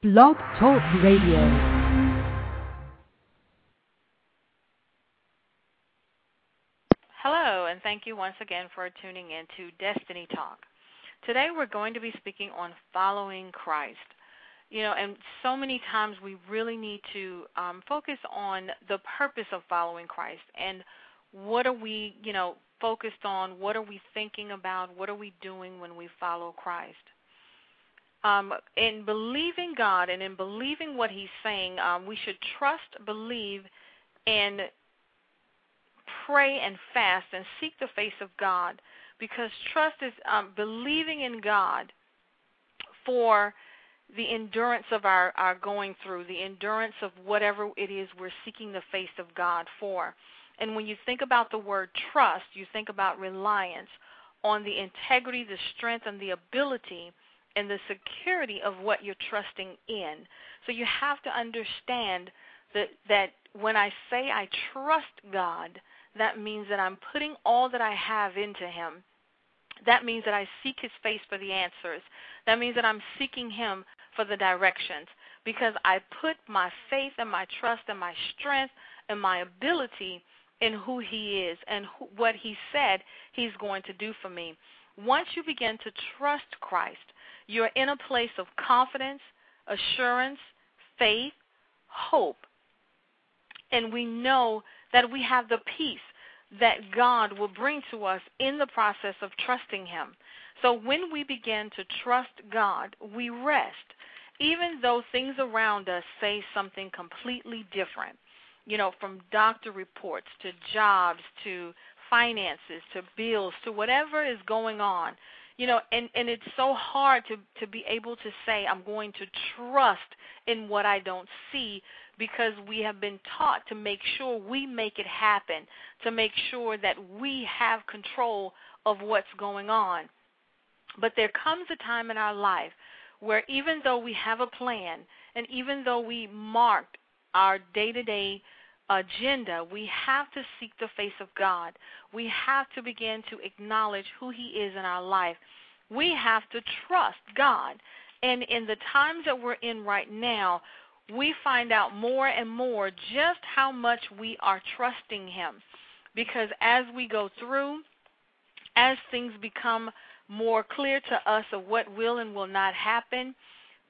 Blog Talk Radio. Hello, and thank you once again for tuning in to Destiny Talk. Today we're going to be speaking on following Christ. You know, and so many times we really need to um, focus on the purpose of following Christ and what are we, you know, focused on? What are we thinking about? What are we doing when we follow Christ? Um, in believing God and in believing what He's saying, um, we should trust, believe, and pray and fast and seek the face of God because trust is um, believing in God for the endurance of our, our going through, the endurance of whatever it is we're seeking the face of God for. And when you think about the word trust, you think about reliance on the integrity, the strength, and the ability and the security of what you're trusting in. So you have to understand that that when I say I trust God, that means that I'm putting all that I have into Him. That means that I seek His face for the answers. That means that I'm seeking Him for the directions because I put my faith and my trust and my strength and my ability in who He is and who, what He said He's going to do for me. Once you begin to trust Christ, you're in a place of confidence, assurance, faith, hope. And we know that we have the peace that God will bring to us in the process of trusting Him. So when we begin to trust God, we rest, even though things around us say something completely different. You know, from doctor reports to jobs to finances to bills to whatever is going on. You know, and and it's so hard to to be able to say I'm going to trust in what I don't see because we have been taught to make sure we make it happen, to make sure that we have control of what's going on. But there comes a time in our life where even though we have a plan and even though we marked our day to day agenda, we have to seek the face of God. We have to begin to acknowledge who He is in our life. We have to trust God. And in the times that we're in right now, we find out more and more just how much we are trusting Him. Because as we go through, as things become more clear to us of what will and will not happen,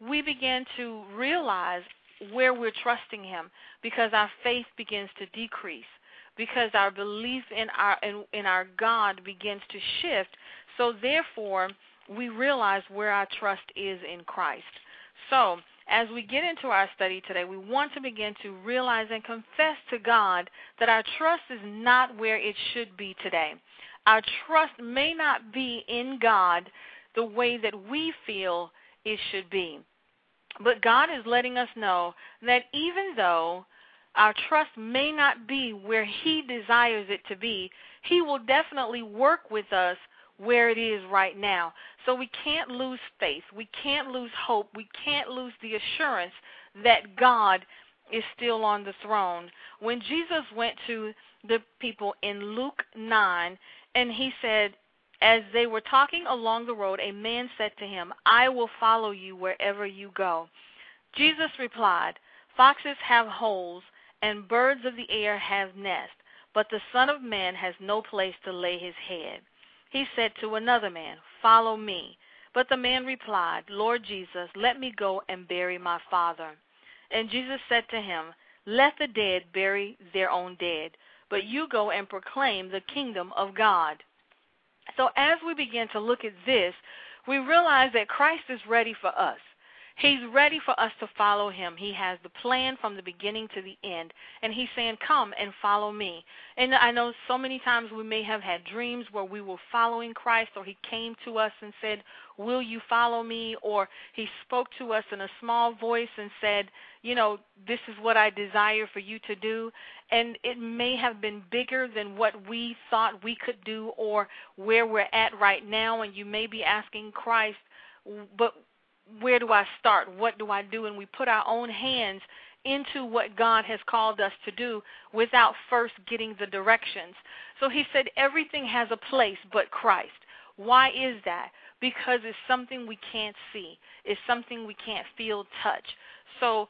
we begin to realize where we're trusting Him because our faith begins to decrease, because our belief in our in, in our God begins to shift. So therefore, we realize where our trust is in Christ. So as we get into our study today, we want to begin to realize and confess to God that our trust is not where it should be today. Our trust may not be in God the way that we feel it should be. But God is letting us know that even though our trust may not be where He desires it to be, He will definitely work with us where it is right now. So we can't lose faith. We can't lose hope. We can't lose the assurance that God is still on the throne. When Jesus went to the people in Luke 9 and he said, as they were talking along the road, a man said to him, I will follow you wherever you go. Jesus replied, Foxes have holes, and birds of the air have nests, but the Son of Man has no place to lay his head. He said to another man, Follow me. But the man replied, Lord Jesus, let me go and bury my father. And Jesus said to him, Let the dead bury their own dead, but you go and proclaim the kingdom of God. So as we begin to look at this, we realize that Christ is ready for us. He's ready for us to follow him. He has the plan from the beginning to the end. And he's saying, Come and follow me. And I know so many times we may have had dreams where we were following Christ, or he came to us and said, Will you follow me? Or he spoke to us in a small voice and said, You know, this is what I desire for you to do. And it may have been bigger than what we thought we could do or where we're at right now. And you may be asking Christ, but where do I start? What do I do? And we put our own hands into what God has called us to do without first getting the directions. So he said everything has a place but Christ. Why is that? Because it's something we can't see. It's something we can't feel, touch. So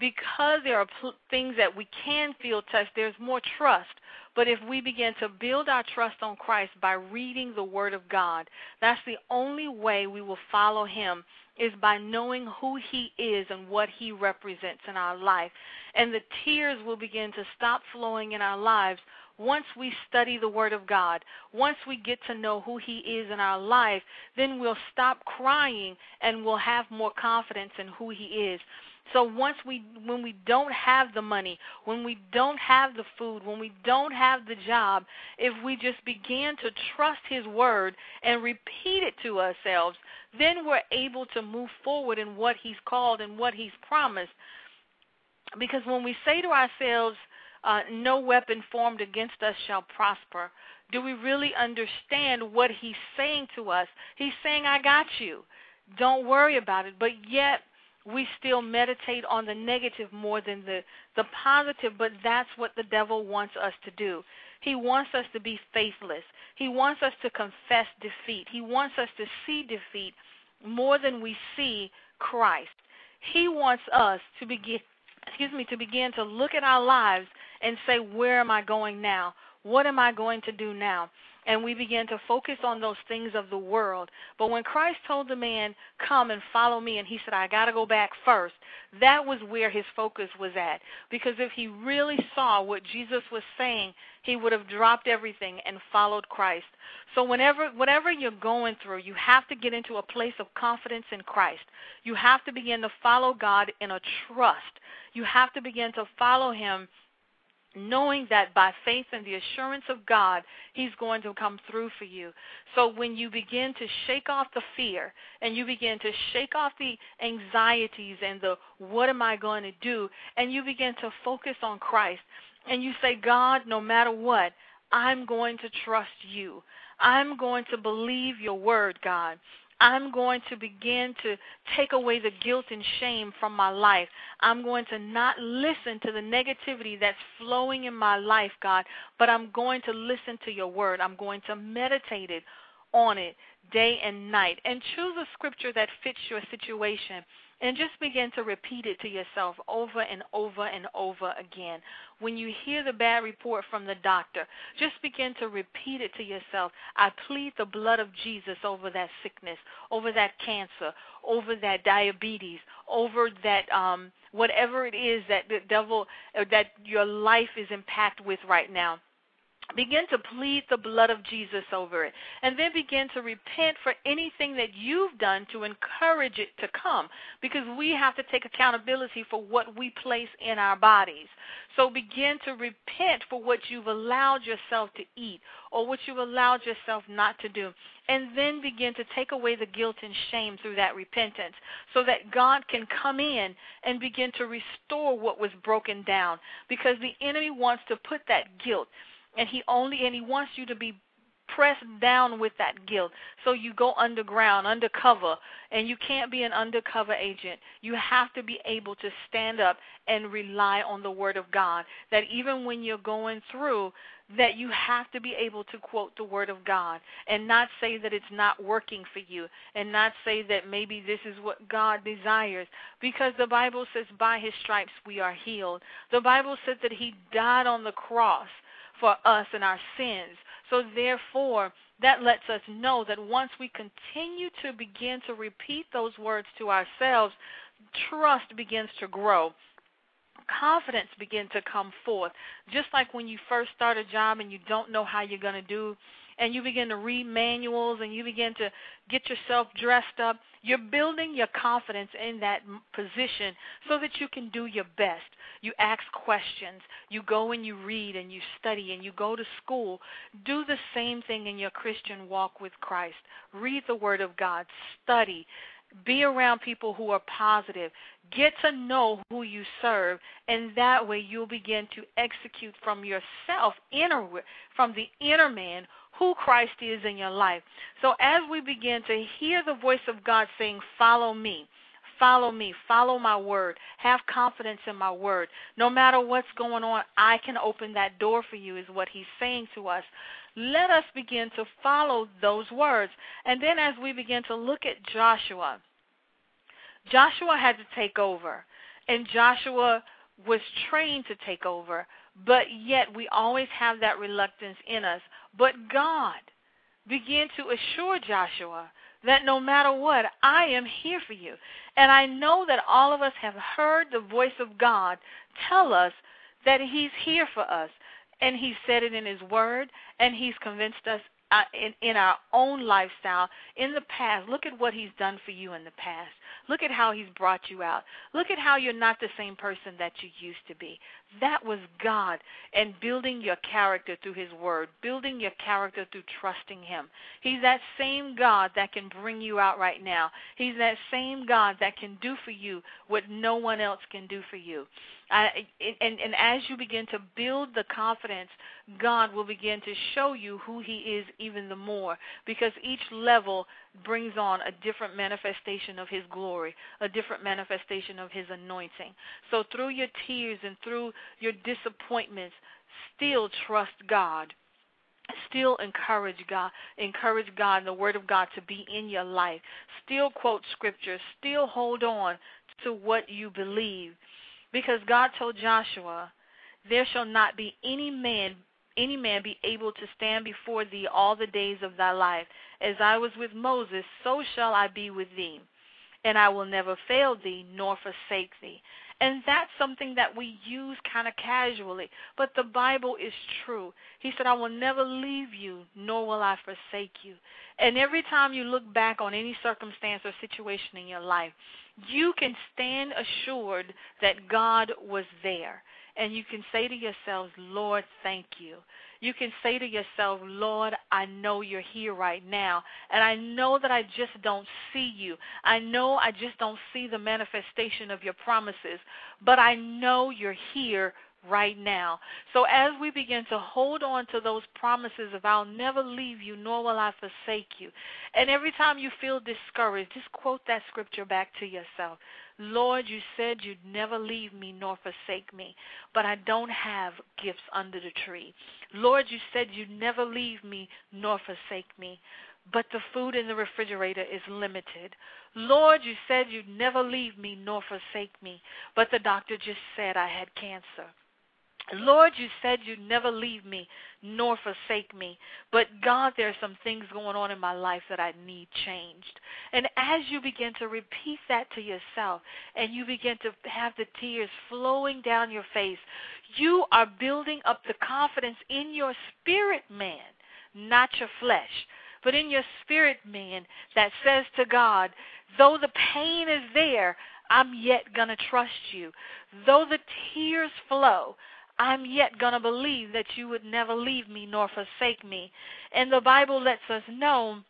because there are pl- things that we can feel, touch, there's more trust. But if we begin to build our trust on Christ by reading the Word of God, that's the only way we will follow Him is by knowing who He is and what He represents in our life. And the tears will begin to stop flowing in our lives once we study the Word of God, once we get to know who He is in our life, then we'll stop crying and we'll have more confidence in who He is. So once we when we don't have the money, when we don't have the food, when we don't have the job, if we just begin to trust his word and repeat it to ourselves, then we're able to move forward in what he's called and what he's promised. Because when we say to ourselves, uh, no weapon formed against us shall prosper, do we really understand what he's saying to us? He's saying, I got you. Don't worry about it. But yet, we still meditate on the negative more than the, the positive, but that's what the devil wants us to do. He wants us to be faithless. He wants us to confess defeat. He wants us to see defeat more than we see Christ. He wants us to begin excuse me to begin to look at our lives and say where am I going now? What am I going to do now? And we begin to focus on those things of the world. But when Christ told the man, Come and follow me, and he said, I got to go back first, that was where his focus was at. Because if he really saw what Jesus was saying, he would have dropped everything and followed Christ. So whenever whatever you're going through, you have to get into a place of confidence in Christ. You have to begin to follow God in a trust. You have to begin to follow him knowing that by faith and the assurance of God, He's going to come through for you. So when you begin to shake off the fear and you begin to shake off the anxieties and the what am I going to do, and you begin to focus on Christ and you say, God, no matter what, I'm going to trust you. I'm going to believe your word, God. I'm going to begin to take away the guilt and shame from my life. I'm going to not listen to the negativity that's flowing in my life, God, but I'm going to listen to your word. I'm going to meditate it on it day and night and choose a scripture that fits your situation and just begin to repeat it to yourself over and over and over again. When you hear the bad report from the doctor, just begin to repeat it to yourself. I plead the blood of Jesus over that sickness, over that cancer, over that diabetes, over that um whatever it is that the devil or that your life is impacted with right now Begin to plead the blood of Jesus over it. And then begin to repent for anything that you've done to encourage it to come. Because we have to take accountability for what we place in our bodies. So begin to repent for what you've allowed yourself to eat or what you've allowed yourself not to do. And then begin to take away the guilt and shame through that repentance so that God can come in and begin to restore what was broken down. Because the enemy wants to put that guilt and he only and he wants you to be pressed down with that guilt. So you go underground, undercover, and you can't be an undercover agent. You have to be able to stand up and rely on the word of God. That even when you're going through, that you have to be able to quote the word of God and not say that it's not working for you and not say that maybe this is what God desires because the Bible says by his stripes we are healed. The Bible says that he died on the cross for us and our sins. So, therefore, that lets us know that once we continue to begin to repeat those words to ourselves, trust begins to grow. Confidence begins to come forth. Just like when you first start a job and you don't know how you're going to do and you begin to read manuals and you begin to get yourself dressed up, you're building your confidence in that position so that you can do your best. You ask questions. You go and you read and you study and you go to school. Do the same thing in your Christian walk with Christ. Read the Word of God. Study. Be around people who are positive. Get to know who you serve, and that way you'll begin to execute from yourself, inner, from the inner man, who Christ is in your life. So as we begin to hear the voice of God saying, Follow me, follow me, follow my word, have confidence in my word. No matter what's going on, I can open that door for you, is what he's saying to us. Let us begin to follow those words. And then as we begin to look at Joshua, Joshua had to take over, and Joshua was trained to take over, but yet we always have that reluctance in us. But God began to assure Joshua that no matter what, I am here for you. And I know that all of us have heard the voice of God tell us that He's here for us. And He said it in His Word, and He's convinced us uh, in, in our own lifestyle in the past. Look at what He's done for you in the past. Look at how He's brought you out. Look at how you're not the same person that you used to be. That was God and building your character through His Word, building your character through trusting Him. He's that same God that can bring you out right now. He's that same God that can do for you what no one else can do for you. And, and as you begin to build the confidence, God will begin to show you who He is even the more because each level brings on a different manifestation of His glory, a different manifestation of His anointing. So through your tears and through your disappointments, still trust God still encourage God, encourage God and the Word of God to be in your life. Still quote Scripture. Still hold on to what you believe. Because God told Joshua, There shall not be any man any man be able to stand before thee all the days of thy life. As I was with Moses, so shall I be with thee. And I will never fail thee nor forsake thee. And that's something that we use kind of casually. But the Bible is true. He said, I will never leave you, nor will I forsake you. And every time you look back on any circumstance or situation in your life, you can stand assured that God was there. And you can say to yourselves, Lord, thank you. You can say to yourself, Lord, I know you're here right now. And I know that I just don't see you. I know I just don't see the manifestation of your promises. But I know you're here right now. So as we begin to hold on to those promises of I'll never leave you, nor will I forsake you. And every time you feel discouraged, just quote that scripture back to yourself. Lord, you said you'd never leave me nor forsake me, but I don't have gifts under the tree. Lord, you said you'd never leave me nor forsake me, but the food in the refrigerator is limited. Lord, you said you'd never leave me nor forsake me, but the doctor just said I had cancer. Lord, you said you'd never leave me nor forsake me. But God, there are some things going on in my life that I need changed. And as you begin to repeat that to yourself and you begin to have the tears flowing down your face, you are building up the confidence in your spirit man, not your flesh, but in your spirit man that says to God, though the pain is there, I'm yet going to trust you. Though the tears flow, I'm yet going to believe that you would never leave me nor forsake me. And the Bible lets us know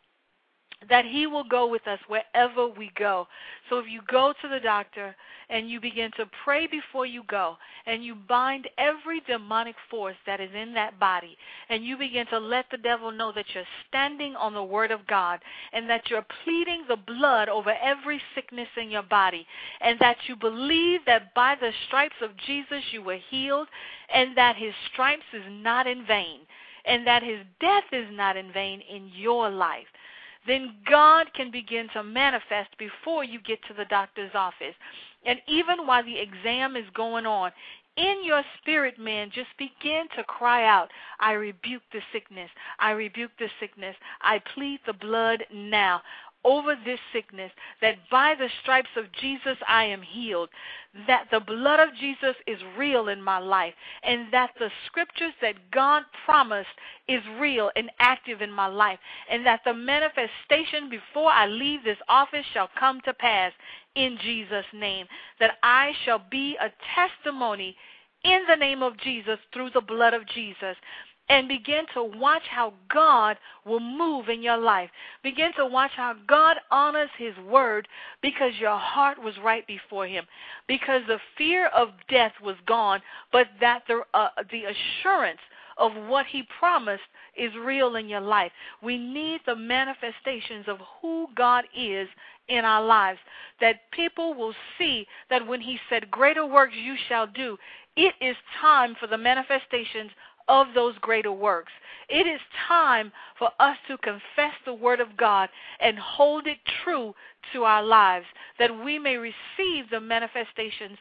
that he will go with us wherever we go. So if you go to the doctor and you begin to pray before you go and you bind every demonic force that is in that body and you begin to let the devil know that you're standing on the word of God and that you're pleading the blood over every sickness in your body and that you believe that by the stripes of Jesus you were healed and that his stripes is not in vain and that his death is not in vain in your life then God can begin to manifest before you get to the doctor's office. And even while the exam is going on, in your spirit, man, just begin to cry out, I rebuke the sickness. I rebuke the sickness. I plead the blood now over this sickness that by the stripes of Jesus I am healed, that the blood of Jesus is real in my life, and that the scriptures that God promised is real and active in my life, and that the manifestation before I leave this office shall come to pass in Jesus' name, that I shall be a testimony in the name of Jesus through the blood of Jesus and begin to watch how God will move in your life. Begin to watch how God honors His word because your heart was right before Him, because the fear of death was gone, but that the uh, the assurance of what He promised is real in your life. We need the manifestations of who God is in our lives, that people will see that when He said, Greater works you shall do, it is time for the manifestations of those greater works. It is time for us to confess the Word of God and hold it true to our lives, that we may receive the manifestations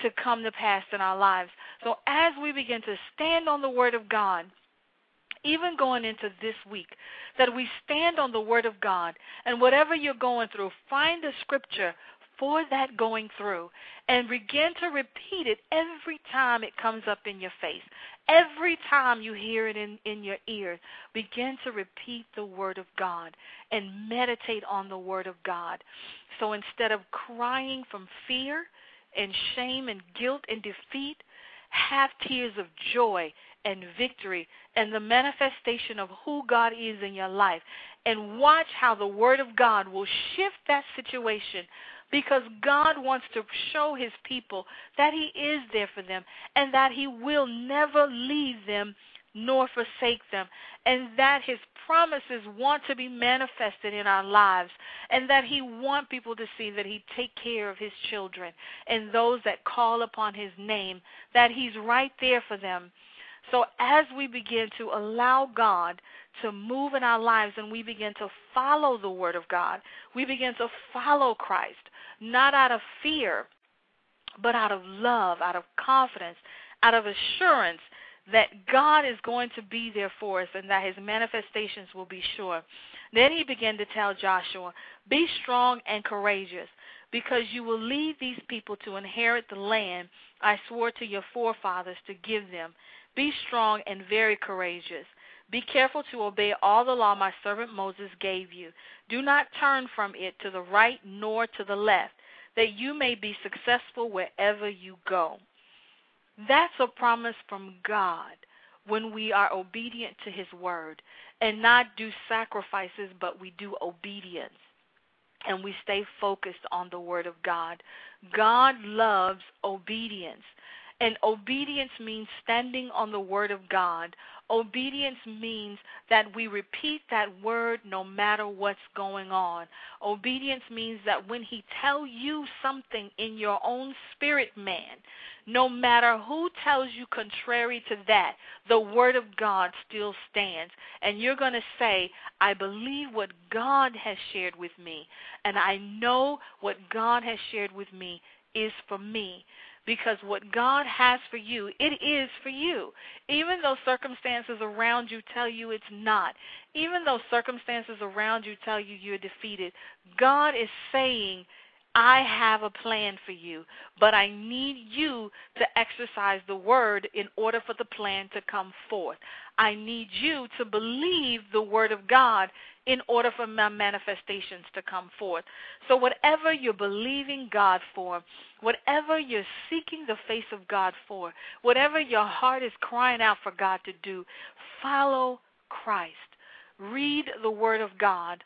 to come to pass in our lives. So as we begin to stand on the Word of God, even going into this week, that we stand on the Word of God, and whatever you're going through, find a scripture for that going through and begin to repeat it every time it comes up in your face. Every time you hear it in, in your ears, begin to repeat the Word of God and meditate on the Word of God. So instead of crying from fear and shame and guilt and defeat, have tears of joy and victory and the manifestation of who God is in your life. And watch how the Word of God will shift that situation because God wants to show his people that he is there for them and that he will never leave them nor forsake them, and that his promises want to be manifested in our lives, and that he want people to see that he take care of his children and those that call upon his name, that he's right there for them. So as we begin to allow God to move in our lives and we begin to follow the word of God, we begin to follow Christ, not out of fear, but out of love, out of confidence, out of assurance that God is going to be there for us and that his manifestations will be sure. Then he began to tell Joshua, Be strong and courageous, because you will lead these people to inherit the land I swore to your forefathers to give them. Be strong and very courageous. Be careful to obey all the law my servant Moses gave you. Do not turn from it to the right nor to the left, that you may be successful wherever you go. That's a promise from God when we are obedient to his word and not do sacrifices, but we do obedience and we stay focused on the word of God. God loves obedience. And obedience means standing on the word of God. Obedience means that we repeat that word no matter what's going on. Obedience means that when he tell you something in your own spirit man, no matter who tells you contrary to that, the word of God still stands. And you're going to say, I believe what God has shared with me, and I know what God has shared with me is for me because what God has for you, it is for you. Even though circumstances around you tell you it's not, even though circumstances around you tell you you're defeated, God is saying, I have a plan for you, but I need you to exercise the word in order for the plan to come forth. I need you to believe the word of God in order for my manifestations to come forth. So, whatever you're believing God for, whatever you're seeking the face of God for, whatever your heart is crying out for God to do, follow Christ. Read the Word of God.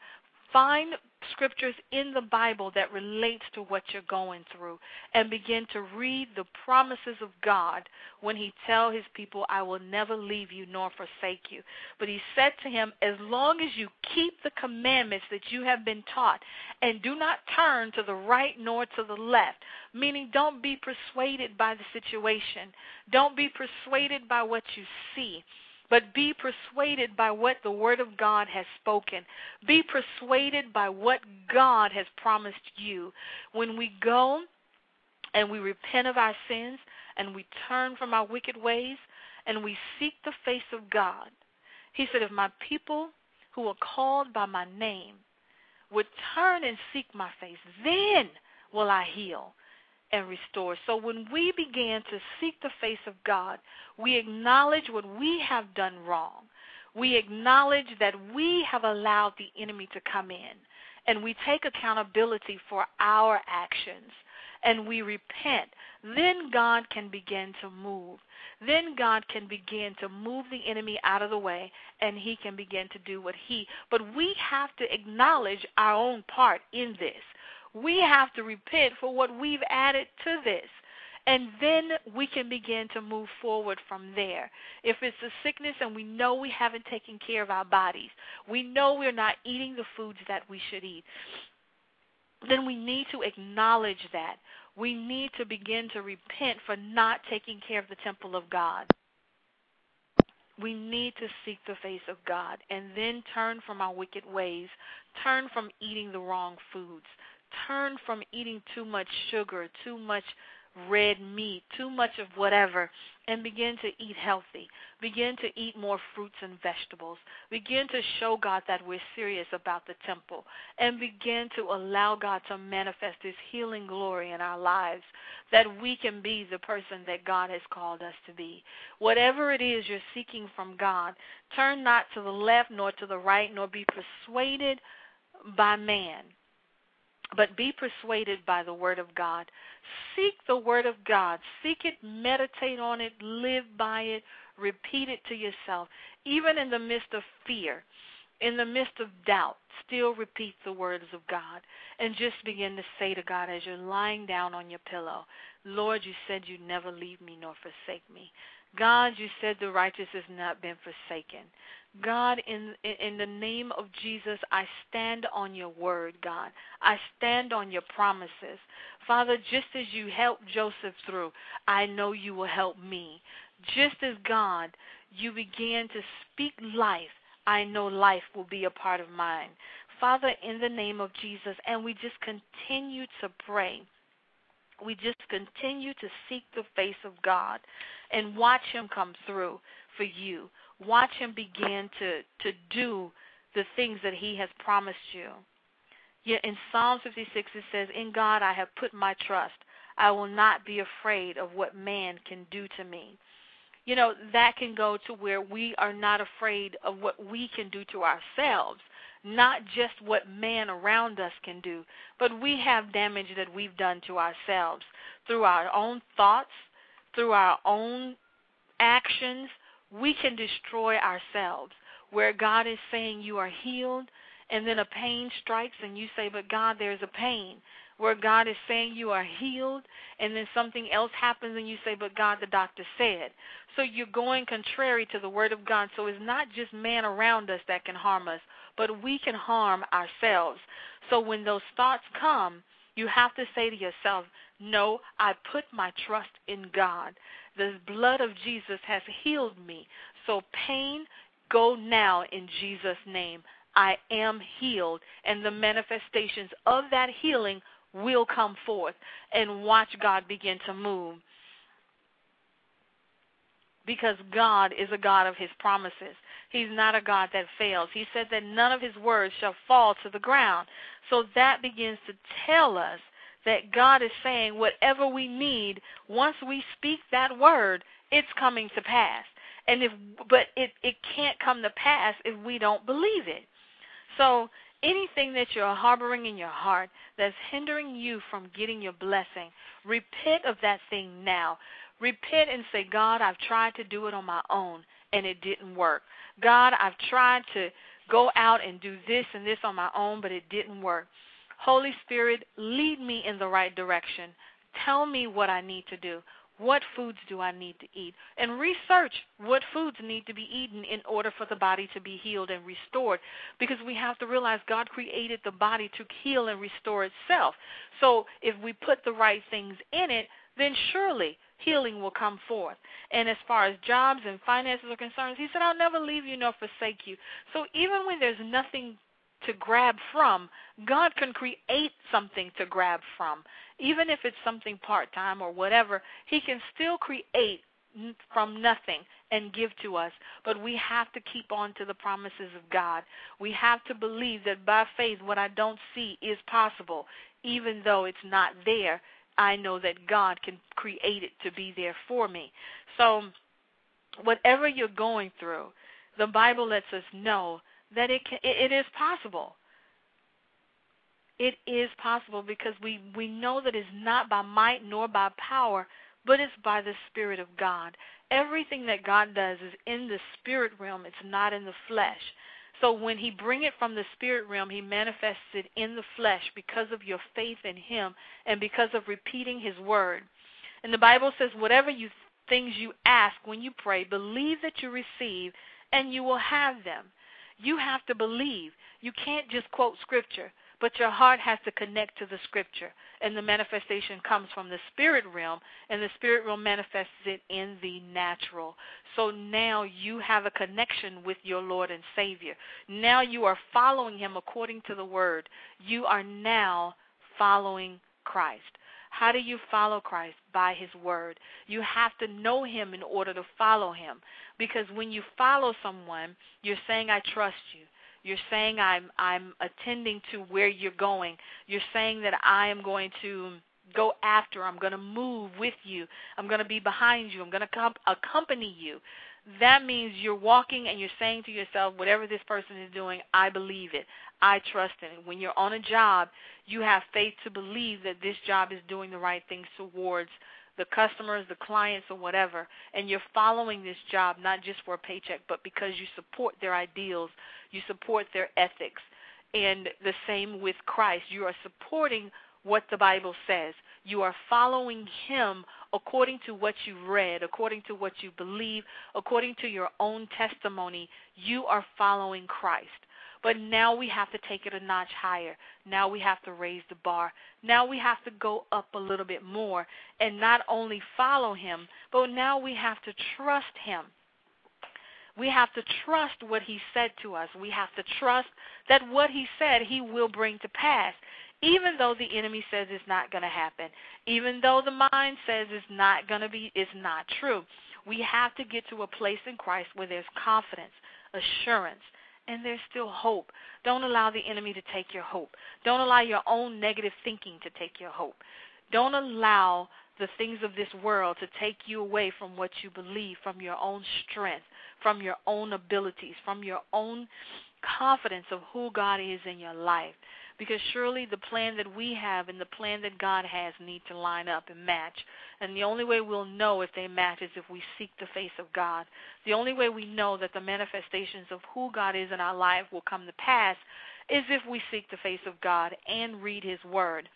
Find scriptures in the Bible that relates to what you're going through and begin to read the promises of God when he tell his people I will never leave you nor forsake you. But he said to him as long as you keep the commandments that you have been taught and do not turn to the right nor to the left, meaning don't be persuaded by the situation. Don't be persuaded by what you see but be persuaded by what the Word of God has spoken. Be persuaded by what God has promised you. When we go and we repent of our sins and we turn from our wicked ways and we seek the face of God, He said, If my people who are called by my name would turn and seek my face, then will I heal and restore. So when we began to seek the face of God, we acknowledge what we have done wrong. We acknowledge that we have allowed the enemy to come in, and we take accountability for our actions and we repent, then God can begin to move. Then God can begin to move the enemy out of the way and he can begin to do what he. But we have to acknowledge our own part in this. We have to repent for what we've added to this. And then we can begin to move forward from there. If it's a sickness and we know we haven't taken care of our bodies, we know we're not eating the foods that we should eat, then we need to acknowledge that. We need to begin to repent for not taking care of the temple of God. We need to seek the face of God and then turn from our wicked ways, turn from eating the wrong foods, turn from eating too much sugar, too much red meat, too much of whatever, and begin to eat healthy. Begin to eat more fruits and vegetables. Begin to show God that we're serious about the temple. And begin to allow God to manifest His healing glory in our lives, that we can be the person that God has called us to be. Whatever it is you're seeking from God, turn not to the left nor to the right, nor be persuaded by man but be persuaded by the Word of God. Seek the Word of God. Seek it, meditate on it, live by it, repeat it to yourself. Even in the midst of fear, in the midst of doubt, still repeat the words of God and just begin to say to God as you're lying down on your pillow, Lord, you said you'd never leave me nor forsake me. God, you said the righteous has not been forsaken. God, in in the name of Jesus, I stand on your word, God. I stand on your promises. Father, just as you helped Joseph through, I know you will help me. Just as God, you began to speak life, I know life will be a part of mine. Father, in the name of Jesus, and we just continue to pray. We just continue to seek the face of God and watch Him come through for you. Watch Him begin to, to do the things that He has promised you. Yet in Psalm 56 it says, In God I have put my trust. I will not be afraid of what man can do to me. You know, that can go to where we are not afraid of what we can do to ourselves, not just what man around us can do, but we have damage that we've done to ourselves through our own thoughts, through our own actions, we can destroy ourselves. Where God is saying you are healed, and then a pain strikes, and you say, But God, there's a pain. Where God is saying you are healed, and then something else happens, and you say, But God, the doctor said. So you're going contrary to the Word of God. So it's not just man around us that can harm us, but we can harm ourselves. So when those thoughts come, you have to say to yourself, No, I put my trust in God. The blood of Jesus has healed me. So, pain, go now in Jesus' name. I am healed, and the manifestations of that healing will come forth. And watch God begin to move. Because God is a God of his promises. He's not a God that fails. He said that none of his words shall fall to the ground. So that begins to tell us that God is saying whatever we need, once we speak that word, it's coming to pass. And if but it it can't come to pass if we don't believe it. So anything that you're harboring in your heart that's hindering you from getting your blessing, repent of that thing now. Repent and say, God, I've tried to do it on my own and it didn't work. God, I've tried to go out and do this and this on my own, but it didn't work. Holy Spirit, lead me in the right direction. Tell me what I need to do. What foods do I need to eat? And research what foods need to be eaten in order for the body to be healed and restored. Because we have to realize God created the body to heal and restore itself. So if we put the right things in it, then surely healing will come forth. And as far as jobs and finances are concerned, He said, I'll never leave you nor forsake you. So even when there's nothing to grab from, God can create something to grab from. Even if it's something part time or whatever, He can still create from nothing and give to us. But we have to keep on to the promises of God. We have to believe that by faith, what I don't see is possible. Even though it's not there, I know that God can create it to be there for me. So, whatever you're going through, the Bible lets us know that it can, it is possible. It is possible because we we know that it's not by might nor by power, but it's by the Spirit of God. Everything that God does is in the spirit realm, it's not in the flesh. So when he bring it from the spirit realm, he manifests it in the flesh because of your faith in him and because of repeating his word. And the Bible says whatever you things you ask when you pray, believe that you receive and you will have them. You have to believe. You can't just quote scripture. But your heart has to connect to the scripture, and the manifestation comes from the spirit realm, and the spirit realm manifests it in the natural. So now you have a connection with your Lord and Savior. Now you are following Him according to the Word. You are now following Christ. How do you follow Christ? By His Word. You have to know Him in order to follow Him. Because when you follow someone, you're saying, I trust you. You're saying I'm I'm attending to where you're going. You're saying that I am going to go after. I'm going to move with you. I'm going to be behind you. I'm going to com- accompany you. That means you're walking and you're saying to yourself, whatever this person is doing, I believe it. I trust in it. When you're on a job, you have faith to believe that this job is doing the right things towards the customers, the clients, or whatever, and you're following this job not just for a paycheck, but because you support their ideals, you support their ethics. And the same with Christ. You are supporting what the Bible says. You are following Him according to what you've read, according to what you believe, according to your own testimony. You are following Christ. But now we have to take it a notch higher. Now we have to raise the bar. Now we have to go up a little bit more and not only follow him, but now we have to trust him. We have to trust what he said to us. We have to trust that what he said he will bring to pass. Even though the enemy says it's not going to happen, even though the mind says it's not going to be, it's not true. We have to get to a place in Christ where there's confidence, assurance, and there's still hope. Don't allow the enemy to take your hope. Don't allow your own negative thinking to take your hope. Don't allow the things of this world to take you away from what you believe, from your own strength, from your own abilities, from your own confidence of who God is in your life because surely the plan that we have and the plan that God has need to line up and match. And the only way we'll know if they match is if we seek the face of God. The only way we know that the manifestations of who God is in our life will come to pass is if we seek the face of God and read His Word.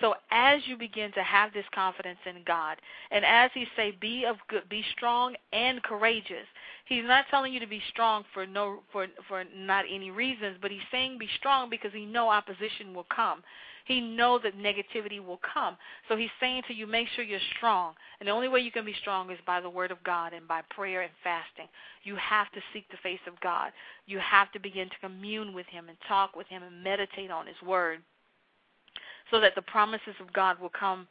So as you begin to have this confidence in God, and as He say, be of good, be strong and courageous. He's not telling you to be strong for no for for not any reasons, but He's saying be strong because He know opposition will come. He know that negativity will come. So He's saying to you, make sure you're strong. And the only way you can be strong is by the Word of God and by prayer and fasting. You have to seek the face of God. You have to begin to commune with Him and talk with Him and meditate on His Word so that the promises of God will come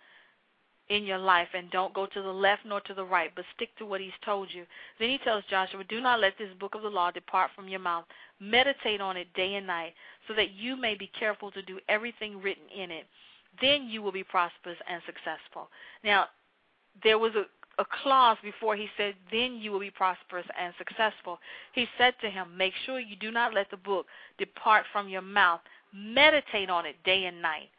in your life and don't go to the left nor to the right, but stick to what he's told you. Then he tells Joshua, Do not let this book of the law depart from your mouth. Meditate on it day and night, so that you may be careful to do everything written in it. Then you will be prosperous and successful. Now, there was a, a clause before he said, Then you will be prosperous and successful. He said to him, Make sure you do not let the book depart from your mouth. Meditate on it day and night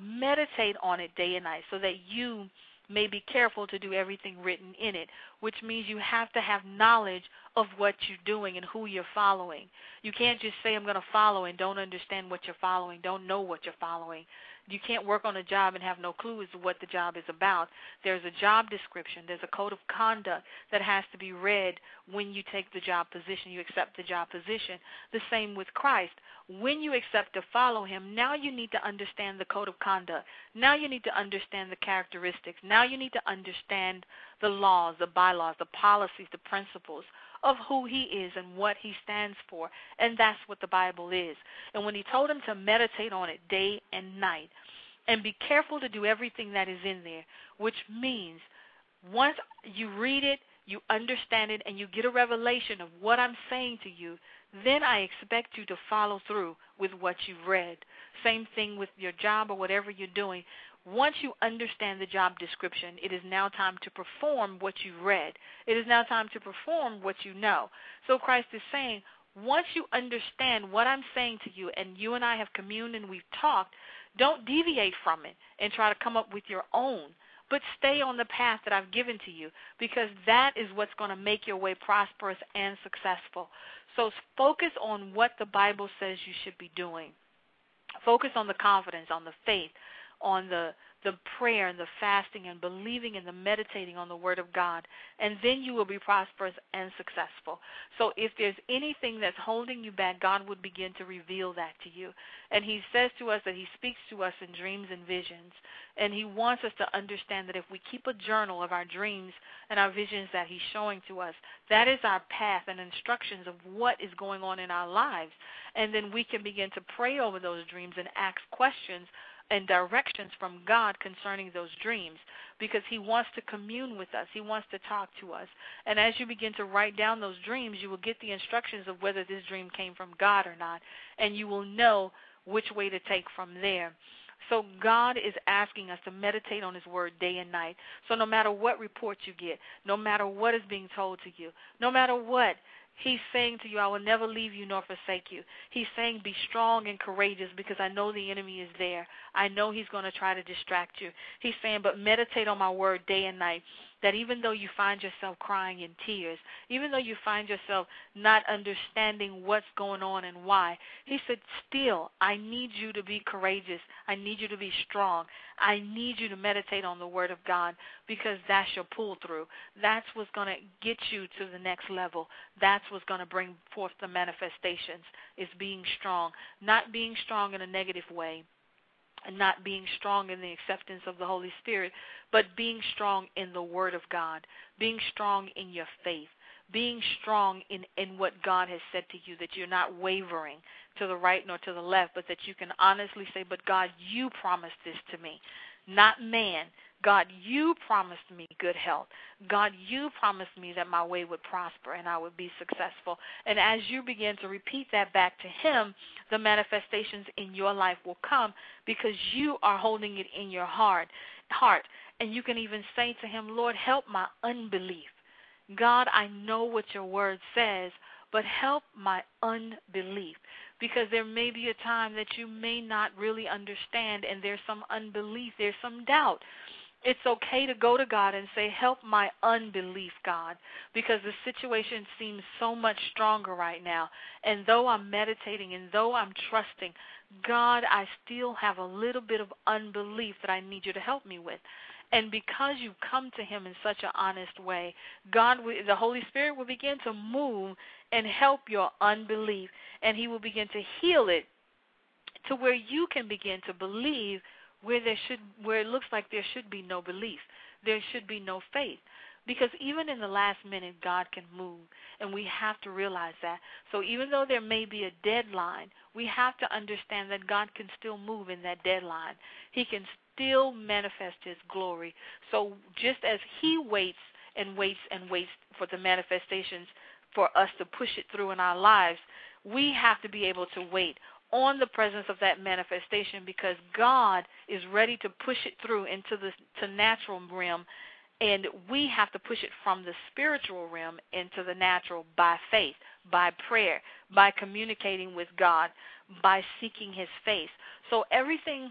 meditate on it day and night so that you may be careful to do everything written in it, which means you have to have knowledge of what you're doing and who you're following. You can't just say, I'm going to follow and don't understand what you're following, don't know what you're following. You can't work on a job and have no clue as to what the job is about. There's a job description, there's a code of conduct that has to be read when you take the job position, you accept the job position. The same with Christ. When you accept to follow him, now you need to understand the code of conduct. Now you need to understand the characteristics. Now you need to understand the laws, the bylaws, the policies, the principles of who he is and what he stands for. And that's what the Bible is. And when he told him to meditate on it day and night and be careful to do everything that is in there, which means Once you read it, you understand it, and you get a revelation of what I'm saying to you, then I expect you to follow through with what you've read. Same thing with your job or whatever you're doing. Once you understand the job description, it is now time to perform what you've read. It is now time to perform what you know. So Christ is saying, once you understand what I'm saying to you and you and I have communed and we've talked, don't deviate from it and try to come up with your own but stay on the path that I've given to you because that is what's going to make your way prosperous and successful. So focus on what the Bible says you should be doing. Focus on the confidence, on the faith, on the the prayer and the fasting and believing and the meditating on the Word of God, and then you will be prosperous and successful. So if there's anything that's holding you back, God would begin to reveal that to you. And He says to us that He speaks to us in dreams and visions. And He wants us to understand that if we keep a journal of our dreams and our visions that He's showing to us, that is our path and instructions of what is going on in our lives. And then we can begin to pray over those dreams and ask questions and directions from God concerning those dreams because He wants to commune with us. He wants to talk to us. And as you begin to write down those dreams, you will get the instructions of whether this dream came from God or not, and you will know which way to take from there. So God is asking us to meditate on His Word day and night. So no matter what report you get, no matter what is being told to you, no matter what, He's saying to you, I will never leave you nor forsake you. He's saying, be strong and courageous because I know the enemy is there. I know he's going to try to distract you. He's saying, but meditate on my word day and night that even though you find yourself crying in tears, even though you find yourself not understanding what's going on and why, he said, Still, I need you to be courageous. I need you to be strong. I need you to meditate on the Word of God because that's your pull through. That's what's going to get you to the next level. That's what's going to bring forth the manifestations, is being strong. Not being strong in a negative way, and not being strong in the acceptance of the Holy Spirit, but being strong in the Word of God, being strong in your faith, being strong in, in what God has said to you, that you're not wavering to the right nor to the left, but that you can honestly say, But God, you promised this to me, not man. God, you promised me good health. God, you promised me that my way would prosper and I would be successful. And as you begin to repeat that back to Him, the manifestations in your life will come because you are holding it in your heart. Heart, and you can even say to Him, Lord, help my unbelief. God, I know what your word says, but help my unbelief because there may be a time that you may not really understand and there's some unbelief, there's some doubt it's okay to go to God and say, Help my unbelief, God, because the situation seems so much stronger right now. And though I'm meditating and though I'm trusting, God, I still have a little bit of unbelief that I need you to help me with. And because you come to Him in such an honest way, God, the Holy Spirit will begin to move and help your unbelief. And He will begin to heal it to where you can begin to believe where there should where it looks like there should be no belief. There should be no faith. Because even in the last minute god can move and we have to realize that. So even though there may be a deadline we have to understand that god can still move in that deadline. He can still manifest his glory. So just as he waits and waits and waits for the manifestations for us to push it through in our lives we have to be able to wait on the presence of that manifestation because God is ready to push it through into the to natural realm and we have to push it from the spiritual realm into the natural by faith, by prayer, by communicating with God, by seeking his face. So everything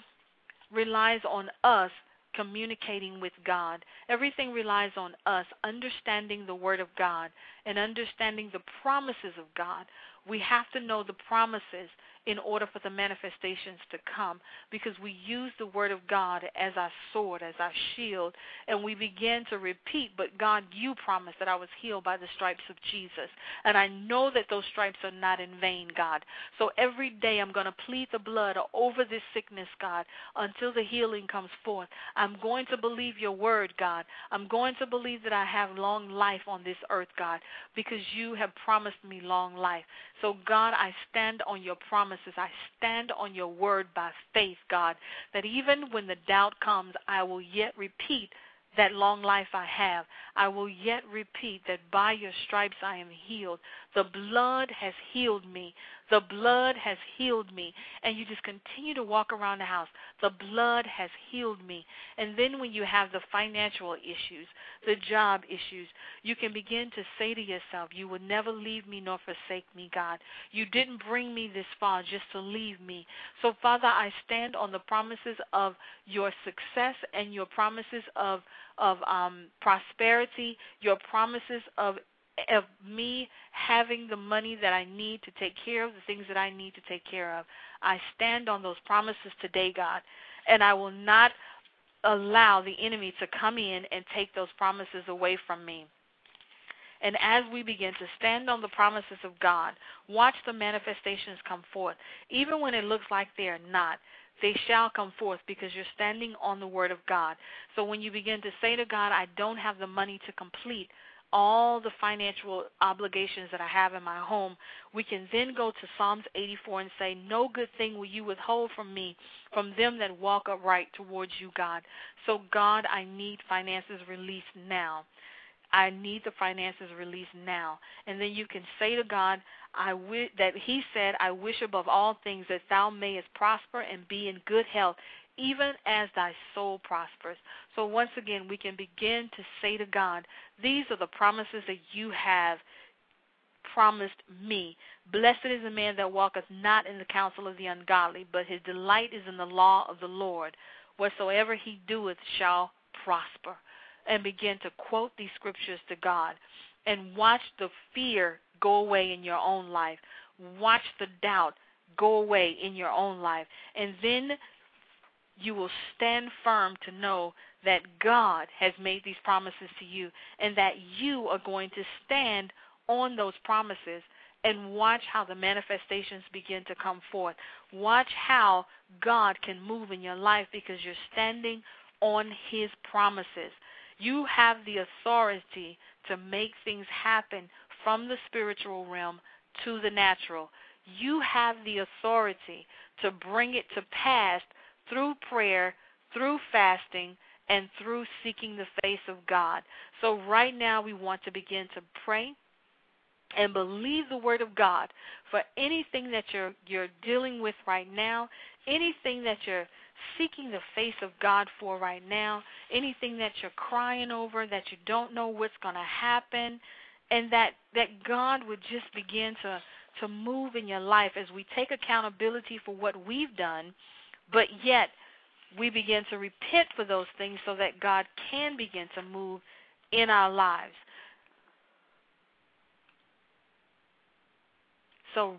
relies on us communicating with God. Everything relies on us understanding the Word of God and understanding the promises of God. We have to know the promises in order for the manifestations to come because we use the Word of God as our sword, as our shield, and we begin to repeat, But God, you promised that I was healed by the stripes of Jesus. And I know that those stripes are not in vain, God. So every day I'm going to plead the blood over this sickness, God, until the healing comes forth. I'm going to believe your word, God. I'm going to believe that I have long life on this earth, God, because you have promised me long life. So, God, I stand on your promises. I stand on your word by faith, God, that even when the doubt comes, I will yet repeat that long life I have, I will yet repeat that by your stripes I am healed. The blood has healed me. The blood has healed me. And you just continue to walk around the house. The blood has healed me. And then when you have the financial issues, the job issues, you can begin to say to yourself, You will never leave me nor forsake me, God. You didn't bring me this far just to leave me. So, Father, I stand on the promises of your success and your promises of of um, prosperity, your promises of of me having the money that I need to take care of the things that I need to take care of. I stand on those promises today, God, and I will not allow the enemy to come in and take those promises away from me. And as we begin to stand on the promises of God, watch the manifestations come forth, even when it looks like they are not they shall come forth because you're standing on the word of God. So when you begin to say to God, I don't have the money to complete all the financial obligations that I have in my home, we can then go to Psalms 84 and say, No good thing will you withhold from me, from them that walk upright towards you, God. So, God, I need finances released now. I need the finances released now. And then you can say to God, I wish that he said, I wish above all things that thou mayest prosper and be in good health, even as thy soul prospers. So once again, we can begin to say to God, These are the promises that you have promised me. Blessed is the man that walketh not in the counsel of the ungodly, but his delight is in the law of the Lord. Whatsoever he doeth shall prosper. And begin to quote these scriptures to God and watch the fear go away in your own life. Watch the doubt go away in your own life. And then you will stand firm to know that God has made these promises to you and that you are going to stand on those promises and watch how the manifestations begin to come forth. Watch how God can move in your life because you're standing on His promises. You have the authority to make things happen from the spiritual realm to the natural. You have the authority to bring it to pass through prayer, through fasting, and through seeking the face of God. So, right now, we want to begin to pray and believe the word of God for anything that you're you're dealing with right now, anything that you're seeking the face of God for right now, anything that you're crying over that you don't know what's going to happen, and that that God would just begin to to move in your life as we take accountability for what we've done, but yet we begin to repent for those things so that God can begin to move in our lives. So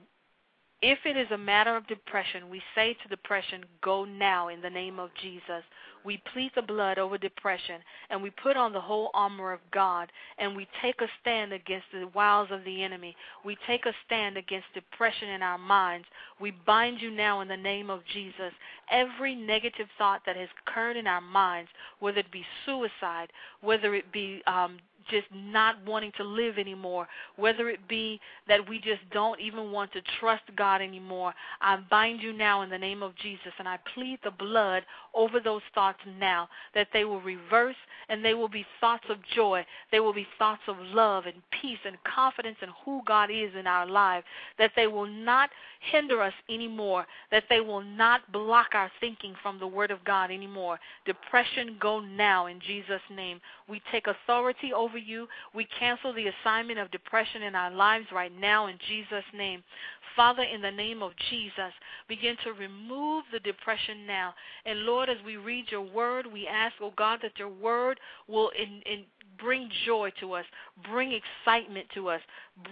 if it is a matter of depression, we say to depression, Go now in the name of Jesus. We plead the blood over depression and we put on the whole armor of God and we take a stand against the wiles of the enemy. We take a stand against depression in our minds. We bind you now in the name of Jesus. Every negative thought that has occurred in our minds, whether it be suicide, whether it be um, just not wanting to live anymore, whether it be that we just don't even want to trust God anymore. I bind you now in the name of Jesus and I plead the blood over those thoughts now that they will reverse and they will be thoughts of joy. They will be thoughts of love and peace and confidence in who God is in our lives. That they will not hinder us anymore. That they will not block our thinking from the Word of God anymore. Depression, go now in Jesus' name. We take authority over you. We cancel the assignment of depression in our lives right now in Jesus' name. Father, in the name of Jesus, begin to remove the depression now. And Lord, as we read your word, we ask, oh God, that your word will in, in bring joy to us, bring excitement to us,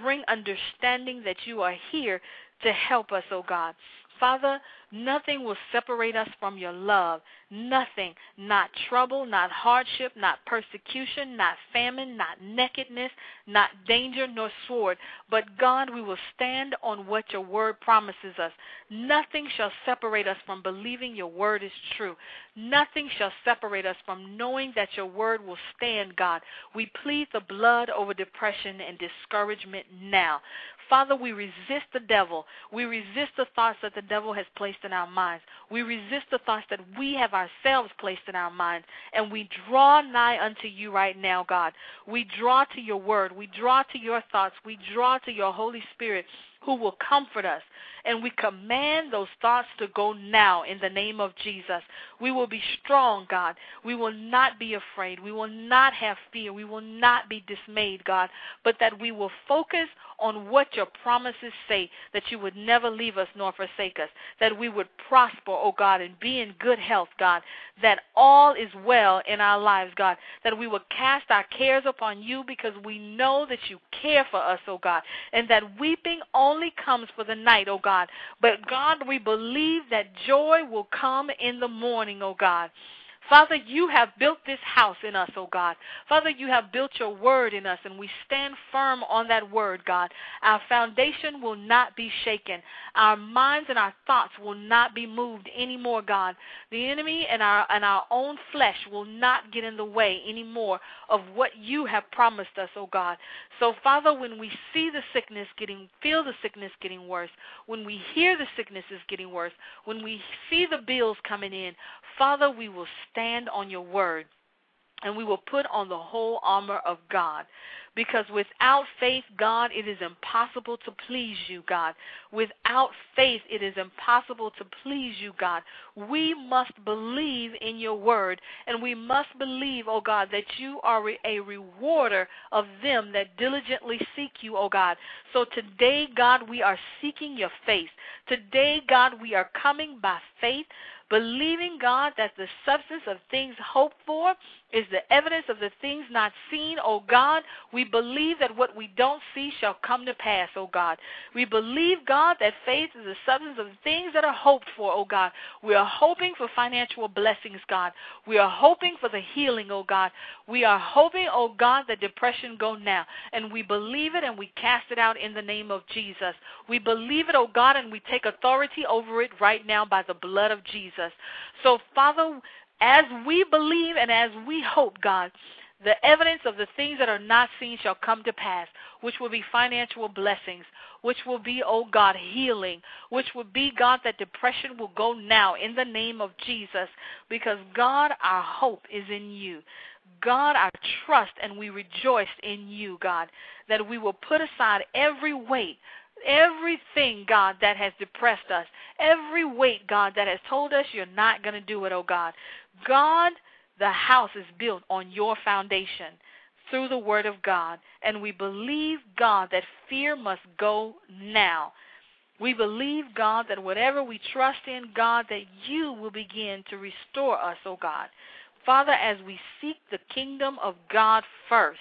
bring understanding that you are here to help us, oh God. Father, nothing will separate us from your love. Nothing. Not trouble, not hardship, not persecution, not famine, not nakedness, not danger, nor sword. But God, we will stand on what your word promises us. Nothing shall separate us from believing your word is true. Nothing shall separate us from knowing that your word will stand, God. We plead the blood over depression and discouragement now. Father, we resist the devil. We resist the thoughts that the devil has placed in our minds. We resist the thoughts that we have ourselves placed in our minds. And we draw nigh unto you right now, God. We draw to your word. We draw to your thoughts. We draw to your Holy Spirit who will comfort us. And we command those thoughts to go now in the name of Jesus. We will be strong, God. We will not be afraid. We will not have fear. We will not be dismayed, God, but that we will focus on what your promises say, that you would never leave us nor forsake us, that we would prosper, oh God, and be in good health, God, that all is well in our lives, God, that we will cast our cares upon you because we know that you care for us, oh God, and that weeping only comes for the night, oh God. But God, we believe that joy will come in the morning, oh God. Father, you have built this house in us, oh God. Father, you have built your word in us, and we stand firm on that word, God. Our foundation will not be shaken. Our minds and our thoughts will not be moved anymore, God. The enemy and our and our own flesh will not get in the way anymore of what you have promised us, oh God. So, Father, when we see the sickness getting, feel the sickness getting worse, when we hear the sickness is getting worse, when we see the bills coming in, Father, we will stand on your word and we will put on the whole armor of God. Because without faith, God, it is impossible to please you, God. Without faith, it is impossible to please you, God. We must believe in your word, and we must believe, oh God, that you are a rewarder of them that diligently seek you, oh God. So today, God, we are seeking your face. Today, God, we are coming by faith believing God that the substance of things hoped for is the evidence of the things not seen, O God. We believe that what we don't see shall come to pass, O God. We believe, God, that faith is the substance of things that are hoped for, O God. We are hoping for financial blessings, God. We are hoping for the healing, O God. We are hoping, O God, that depression go now. And we believe it and we cast it out in the name of Jesus. We believe it, O God, and we take authority over it right now by the blood of Jesus. So, Father, as we believe and as we hope, God, the evidence of the things that are not seen shall come to pass, which will be financial blessings, which will be, oh God, healing, which will be, God, that depression will go now in the name of Jesus, because God, our hope is in you. God, our trust and we rejoice in you, God, that we will put aside every weight Everything, God, that has depressed us, every weight, God, that has told us you're not going to do it, oh God. God, the house is built on your foundation through the Word of God. And we believe, God, that fear must go now. We believe, God, that whatever we trust in, God, that you will begin to restore us, oh God. Father, as we seek the kingdom of God first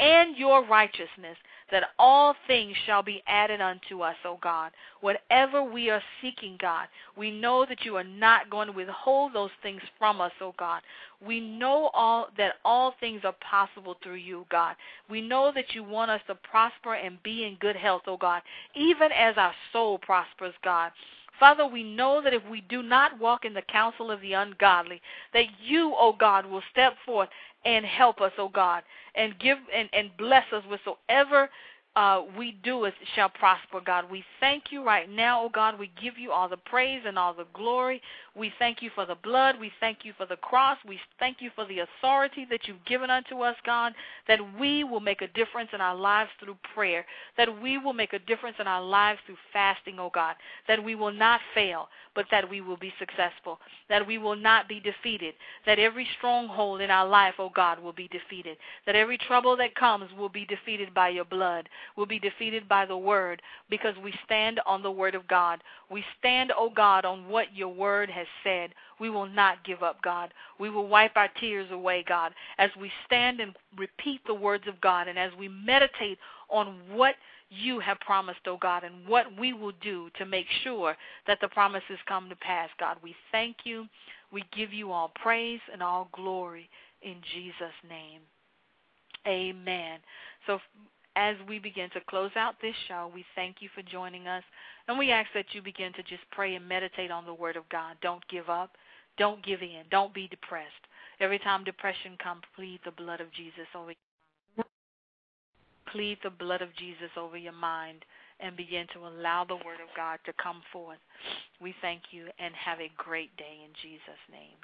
and your righteousness, that all things shall be added unto us, O God. Whatever we are seeking, God, we know that you are not going to withhold those things from us, O God. We know all that all things are possible through you, God. We know that you want us to prosper and be in good health, O God, even as our soul prospers, God. Father, we know that if we do not walk in the counsel of the ungodly, that you, O God, will step forth and help us, O God, and give and, and bless us whatsoever uh, we do it shall prosper, God. We thank you right now, oh God. We give you all the praise and all the glory. We thank you for the blood. We thank you for the cross. We thank you for the authority that you've given unto us, God, that we will make a difference in our lives through prayer, that we will make a difference in our lives through fasting, oh God, that we will not fail, but that we will be successful, that we will not be defeated, that every stronghold in our life, oh God, will be defeated, that every trouble that comes will be defeated by your blood, will be defeated by the word, because we stand on the word of God. We stand, oh God, on what your word has said. We will not give up, God. We will wipe our tears away, God, as we stand and repeat the words of God and as we meditate on what you have promised, oh God, and what we will do to make sure that the promises come to pass, God. We thank you. We give you all praise and all glory in Jesus' name. Amen. So, as we begin to close out this show, we thank you for joining us, and we ask that you begin to just pray and meditate on the Word of God. Don't give up. Don't give in. Don't be depressed. Every time depression comes, plead the blood of Jesus over plead the blood of Jesus over your mind and begin to allow the word of God to come forth. We thank you and have a great day in Jesus' name.